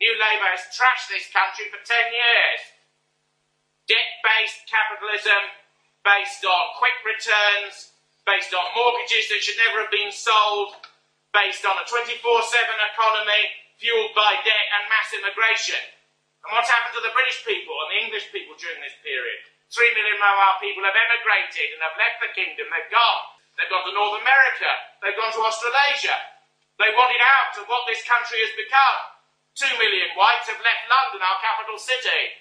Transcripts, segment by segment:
New Labour has trashed this country for 10 years. Debt based capitalism, based on quick returns, based on mortgages that should never have been sold, based on a 24 7 economy fueled by debt and mass immigration. And what's happened to the British people and the English people during this period? Three million our people have emigrated and have left the kingdom. They've gone. They've gone to North America. They've gone to Australasia. They wanted out of what this country has become. Two million whites have left London, our capital city.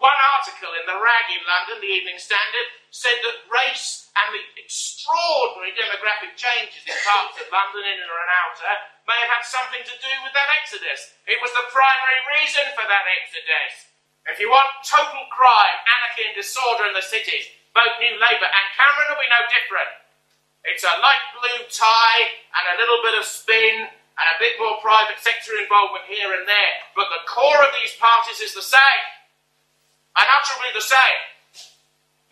One article in the rag in London, the Evening Standard, said that race and the extraordinary demographic changes in parts of London, inner and outer, may have had something to do with that exodus. It was the primary reason for that exodus. If you want total crime, anarchy, and disorder in the cities, vote New Labour, and Cameron will be no different. It's a light blue tie and a little bit of spin and a bit more private sector involvement here and there, but the core of these parties is the same, unutterably the same.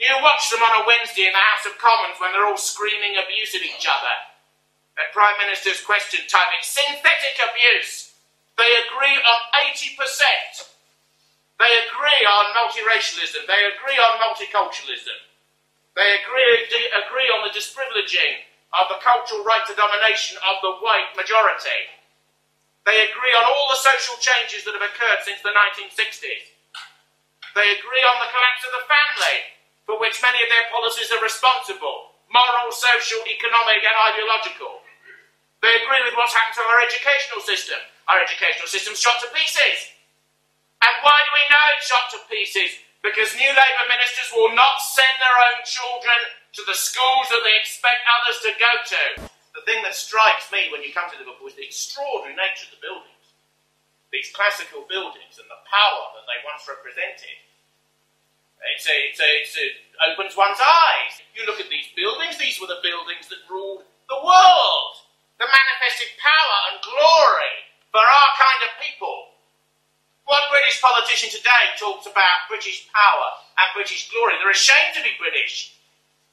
You watch them on a Wednesday in the House of Commons when they're all screaming abuse at each other. At Prime Minister's question time, it's synthetic abuse. They agree on 80%. They agree on multiracialism. They agree on multiculturalism. They agree, agree on the disprivileging of the cultural right to domination of the white majority. They agree on all the social changes that have occurred since the 1960s. They agree on the collapse of the family, for which many of their policies are responsible moral, social, economic, and ideological. They agree with what's happened to our educational system. Our educational system's shot to pieces. And why do we know it's shot to pieces? Because New Labour ministers will not send their own children to the schools that they expect others to go to. The thing that strikes me when you come to Liverpool is the extraordinary nature of the buildings. These classical buildings and the power that they once represented. It's a, it's a, it's a, opens one's eyes. You look at these buildings, these were the buildings that ruled the world. The manifested power and glory for our kind of people. What British politician today talks about British power and British glory? They're ashamed to be British.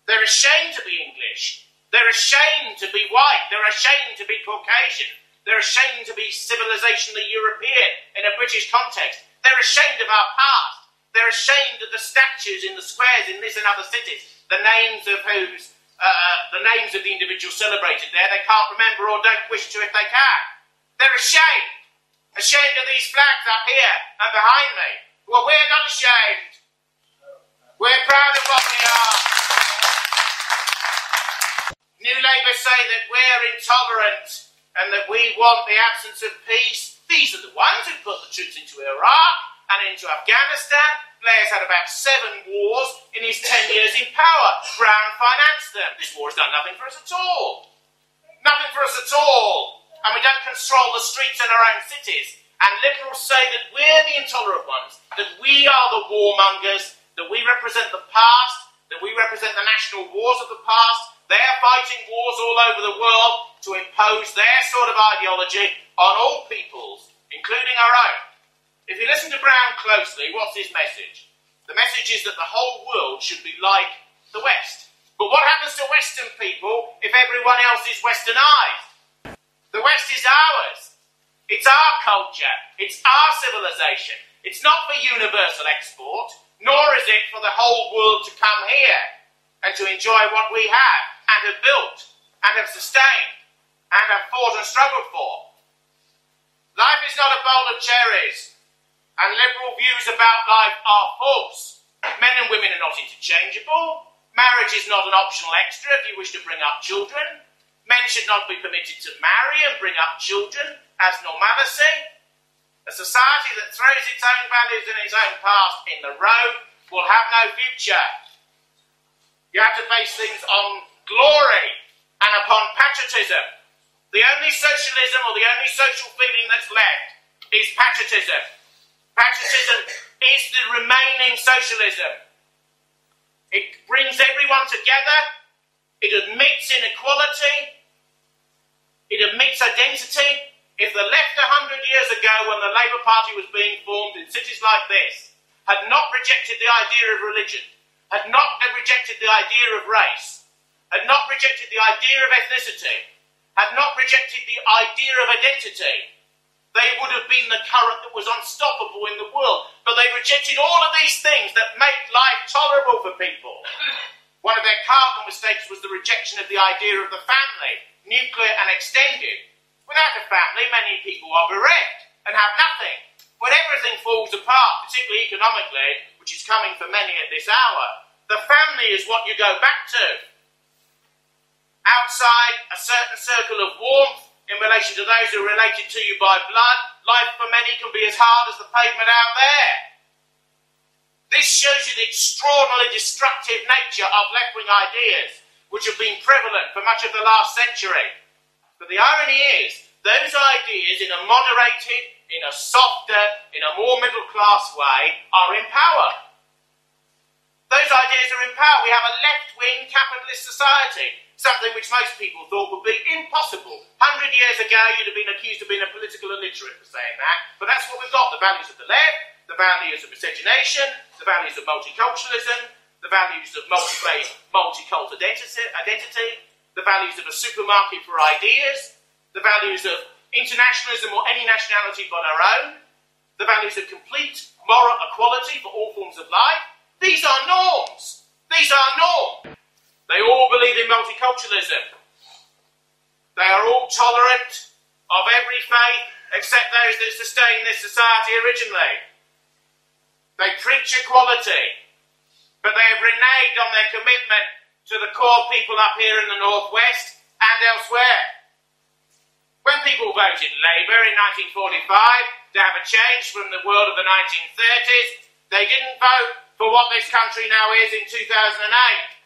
They're ashamed to be English. They're ashamed to be white. They're ashamed to be Caucasian. They're ashamed to be civilizationally European in a British context. They're ashamed of our past. They're ashamed of the statues in the squares in this and other cities, the names of whose, uh, the names of the individuals celebrated there. They can't remember or don't wish to if they can. They're ashamed. Ashamed of these flags up here and behind me. Well, we're not ashamed. We're proud of what we are. New Labour say that we're intolerant and that we want the absence of peace. These are the ones who put the troops into Iraq and into Afghanistan. Blair's had about seven wars in his ten years in power. Brown financed them. This war has done nothing for us at all. Nothing for us at all and we don't control the streets in our own cities. And liberals say that we're the intolerant ones, that we are the warmongers, that we represent the past, that we represent the national wars of the past. They're fighting wars all over the world to impose their sort of ideology on all peoples, including our own. If you listen to Brown closely, what's his message? The message is that the whole world should be like the West. But what happens to Western people if everyone else is westernized? The West is ours. It's our culture. It's our civilization. It's not for universal export, nor is it for the whole world to come here and to enjoy what we have and have built and have sustained and have fought and struggled for. Life is not a bowl of cherries, and liberal views about life are false. Men and women are not interchangeable. Marriage is not an optional extra if you wish to bring up children. Men should not be permitted to marry and bring up children as normalcy. A society that throws its own values and its own past in the road will have no future. You have to base things on glory and upon patriotism. The only socialism or the only social feeling that's left is patriotism. Patriotism is the remaining socialism. It brings everyone together, it admits inequality, it admits identity. If the left a hundred years ago, when the Labour Party was being formed in cities like this, had not rejected the idea of religion, had not rejected the idea of race, had not rejected the idea of ethnicity, had not rejected the idea of identity, they would have been the current that was unstoppable in the world. But they rejected all of these things that make life tolerable for people. One of their cardinal mistakes was the rejection of the idea of the family, nuclear and extended. Without a family, many people are bereft and have nothing. When everything falls apart, particularly economically, which is coming for many at this hour, the family is what you go back to. Outside a certain circle of warmth in relation to those who are related to you by blood, life for many can be as hard as the pavement out there. This shows you the extraordinarily destructive nature of left wing ideas, which have been prevalent for much of the last century. But the irony is, those ideas, in a moderated, in a softer, in a more middle class way, are in power. Those ideas are in power. We have a left wing capitalist society, something which most people thought would be impossible. Hundred years ago, you'd have been accused of being a political illiterate for saying that, but that's what we've got the values of the left, the values of miscegenation, the values of multiculturalism, the values of multi-faith, multicultural identity, identity, the values of a supermarket for ideas, the values of internationalism or any nationality but our own, the values of complete moral equality for all forms of life. These are norms. These are norms. They all believe in multiculturalism. They are all tolerant of every faith except those that sustain this society originally. They preach equality, but they have reneged on their commitment to the core people up here in the northwest and elsewhere. When people voted Labour in 1945 to have a change from the world of the 1930s, they didn't vote for what this country now is in 2008.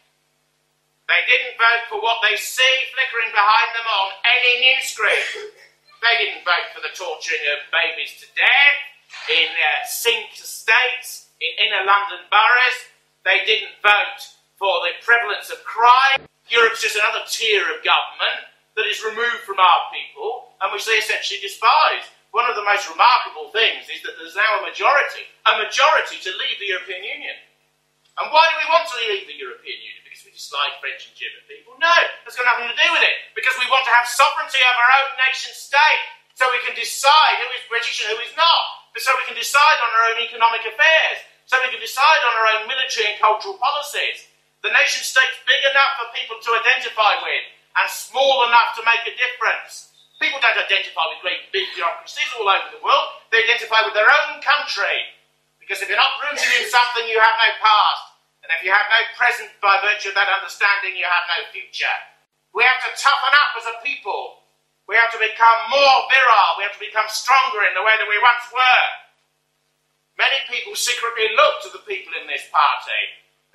They didn't vote for what they see flickering behind them on any news screen. They didn't vote for the torturing of babies to death in uh, sink estates, in inner London boroughs. They didn't vote for the prevalence of crime. Europe's just another tier of government that is removed from our people and which they essentially despise. One of the most remarkable things is that there's now a majority, a majority to leave the European Union. And why do we want to leave the European Union? We dislike French and German people? No, that's got nothing to do with it. Because we want to have sovereignty of our own nation state so we can decide who is British and who is not so we can decide on our own economic affairs, so we can decide on our own military and cultural policies. The nation state's big enough for people to identify with and small enough to make a difference. People don't identify with great big bureaucracies all over the world. They identify with their own country. Because if you're not rooted in something, you have no past. And if you have no present by virtue of that understanding, you have no future. We have to toughen up as a people we have to become more virile. We have to become stronger in the way that we once were. Many people secretly look to the people in this party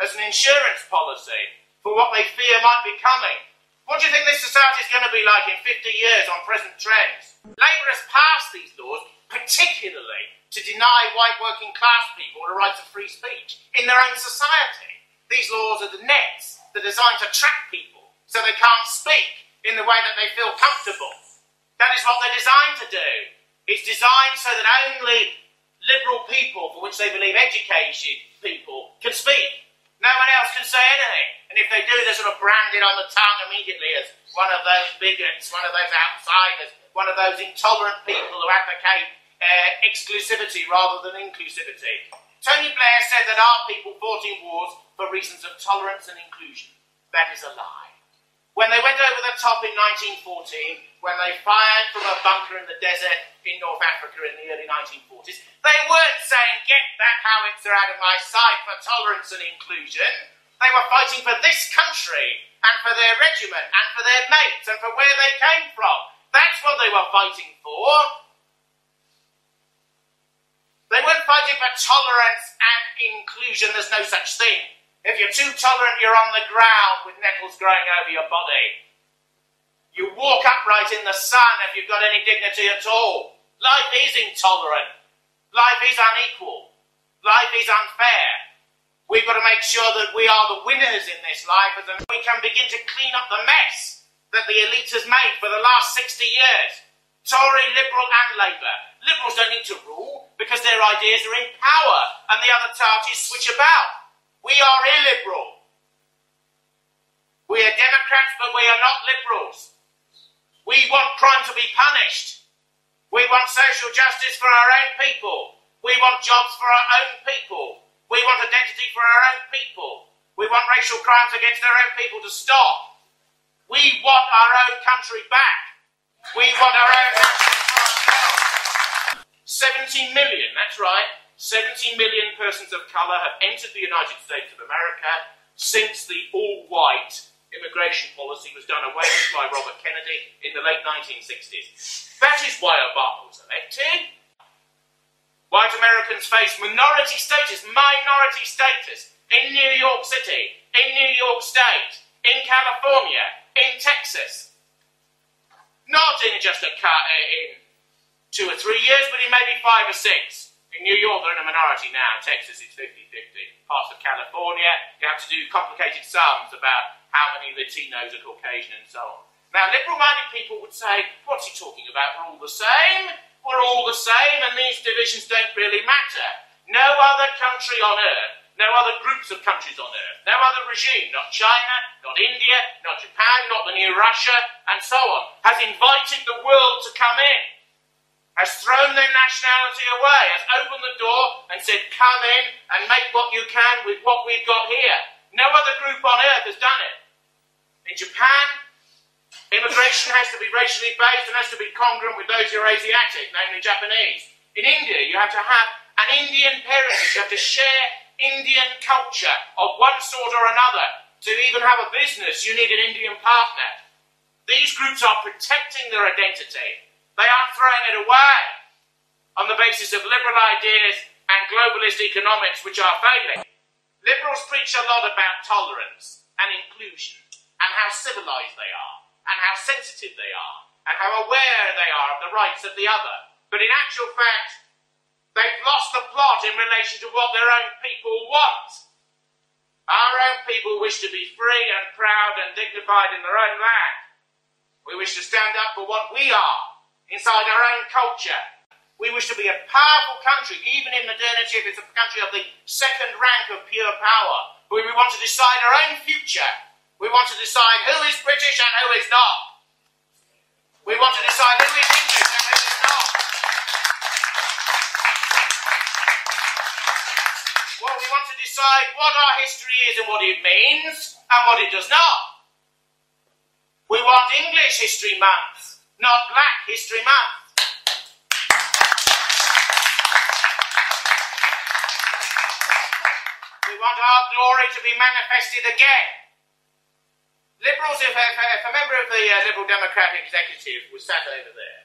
as an insurance policy for what they fear might be coming. What do you think this society is going to be like in 50 years on present trends? Labour has passed these laws particularly to deny white working class people the right to free speech in their own society. These laws are the nets. that are designed to trap people so they can't speak in the way that they feel comfortable. That is what they're designed to do. It's designed so that only liberal people, for which they believe educated people, can speak. No one else can say anything. And if they do, they're sort of branded on the tongue immediately as one of those bigots, one of those outsiders, one of those intolerant people who advocate uh, exclusivity rather than inclusivity. Tony Blair said that our people fought in wars for reasons of tolerance and inclusion. That is a lie. When they went over the top in 1914, when they fired from a bunker in the desert in North Africa in the early 1940s, they weren't saying, get that howitzer out of my sight for tolerance and inclusion. They were fighting for this country and for their regiment and for their mates and for where they came from. That's what they were fighting for. They weren't fighting for tolerance and inclusion. There's no such thing. If you're too tolerant, you're on the ground with growing over your body. You walk upright in the sun if you've got any dignity at all. Life is intolerant. Life is unequal. Life is unfair. We've got to make sure that we are the winners in this life and we can begin to clean up the mess that the elite has made for the last 60 years. Tory, Liberal and Labour. Liberals don't need to rule because their ideas are in power and the other parties switch about. We are illiberal. We are Democrats, but we are not liberals. We want crime to be punished. We want social justice for our own people. We want jobs for our own people. We want identity for our own people. We want racial crimes against our own people to stop. We want our own country back. We want our own national 70 million, that's right. 70 million persons of colour have entered the United States of America since the all white immigration policy was done away with by Robert Kennedy in the late 1960s. That is why Obama was elected. White Americans face minority status, minority status in New York City, in New York State, in California, in Texas. Not in just a cut in two or three years, but in maybe five or six. In New York, they're in a minority now. Texas, it's 50 50. Parts of California, you have to do complicated sums about how many Latinos are Caucasian and so on. Now, liberal minded people would say, what's he talking about? We're all the same. We're all the same, and these divisions don't really matter. No other country on earth, no other groups of countries on earth, no other regime, not China, not India, not Japan, not the new Russia, and so on, has invited the world to come in, has thrown their nationality away, has opened the door and said, come in and make what you can with what we've got here. No other group on earth has done it. In Japan, immigration has to be racially based and has to be congruent with those who are Asiatic, namely Japanese. In India, you have to have an Indian parentage, you have to share Indian culture of one sort or another. To even have a business, you need an Indian partner. These groups are protecting their identity. They aren't throwing it away on the basis of liberal ideas and globalist economics, which are failing. Liberals preach a lot about tolerance and inclusion and how civilized they are, and how sensitive they are, and how aware they are of the rights of the other. But in actual fact, they've lost the plot in relation to what their own people want. Our own people wish to be free and proud and dignified in their own land. We wish to stand up for what we are inside our own culture. We wish to be a powerful country, even in modernity, if it's a country of the second rank of pure power. We want to decide our own future we want to decide who is British and who is not. We want to decide who is English and who is not. Well, we want to decide what our history is and what it means and what it does not. We want English History Month, not Black History Month. We want our glory to be manifested again. Liberals, if, if, if a member of the uh, Liberal Democratic Executive was sat over there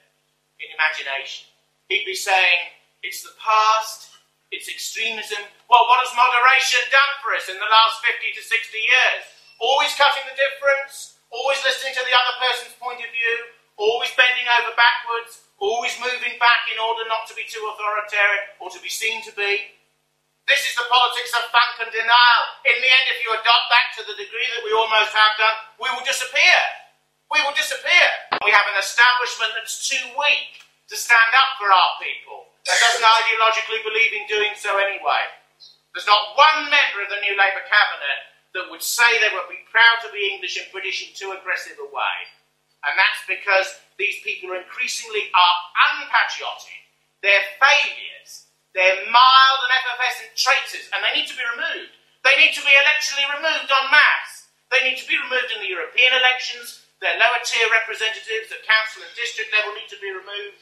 in imagination, he'd be saying, it's the past, it's extremism. Well, what has moderation done for us in the last 50 to 60 years? Always cutting the difference, always listening to the other person's point of view, always bending over backwards, always moving back in order not to be too authoritarian or to be seen to be. This is the politics of funk and denial. In the end, if you adopt that to the degree that we almost have done, we will disappear. We will disappear. We have an establishment that's too weak to stand up for our people, that doesn't ideologically believe in doing so anyway. There's not one member of the new Labour cabinet that would say they would be proud to be English and British in too aggressive a way. And that's because these people are increasingly are unpatriotic. They're failures they're mild and effervescent traitors, and they need to be removed. They need to be electorally removed en masse. They need to be removed in the European elections. Their lower tier representatives at council and district level need to be removed.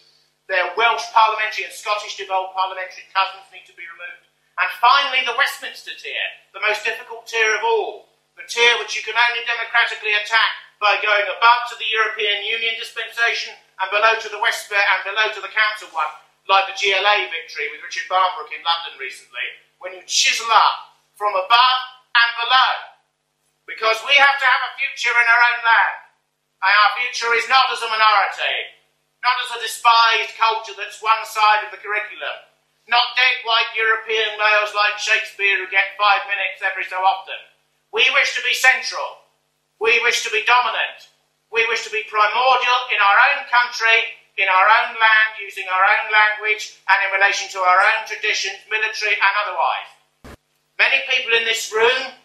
Their Welsh parliamentary and Scottish devolved parliamentary cousins need to be removed. And finally, the Westminster tier, the most difficult tier of all. The tier which you can only democratically attack by going above to the European Union dispensation and below to the West and below to the Council one like the GLA victory with Richard Barnbrook in London recently, when you chisel up from above and below. Because we have to have a future in our own land. And our future is not as a minority, not as a despised culture that's one side of the curriculum, not dead white European males like Shakespeare who get five minutes every so often. We wish to be central. We wish to be dominant. We wish to be primordial in our own country in our own land, using our own language, and in relation to our own traditions, military and otherwise. Many people in this room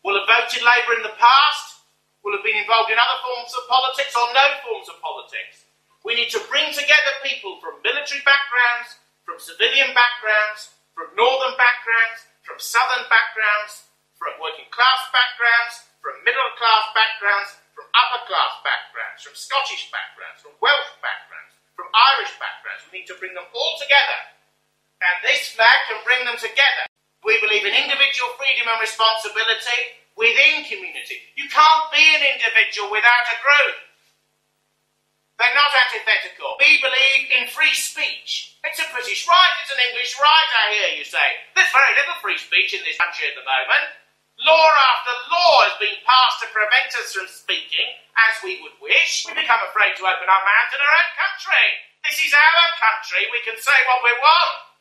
will have voted Labour in the past, will have been involved in other forms of politics or no forms of politics. We need to bring together people from military backgrounds, from civilian backgrounds, from northern backgrounds, from southern backgrounds, from working class backgrounds, from middle class backgrounds, from upper class backgrounds, from Scottish backgrounds, from Welsh backgrounds, from Irish backgrounds. We need to bring them all together. And this flag can bring them together. We believe in individual freedom and responsibility within community. You can't be an individual without a group. They're not antithetical. We believe in free speech. It's a British right, it's an English right, I hear you say. There's very little free speech in this country at the moment. Law after law has been passed to prevent us from speaking as we would wish. We become afraid to open our mouths in our own country. This is our country. We can say what we want.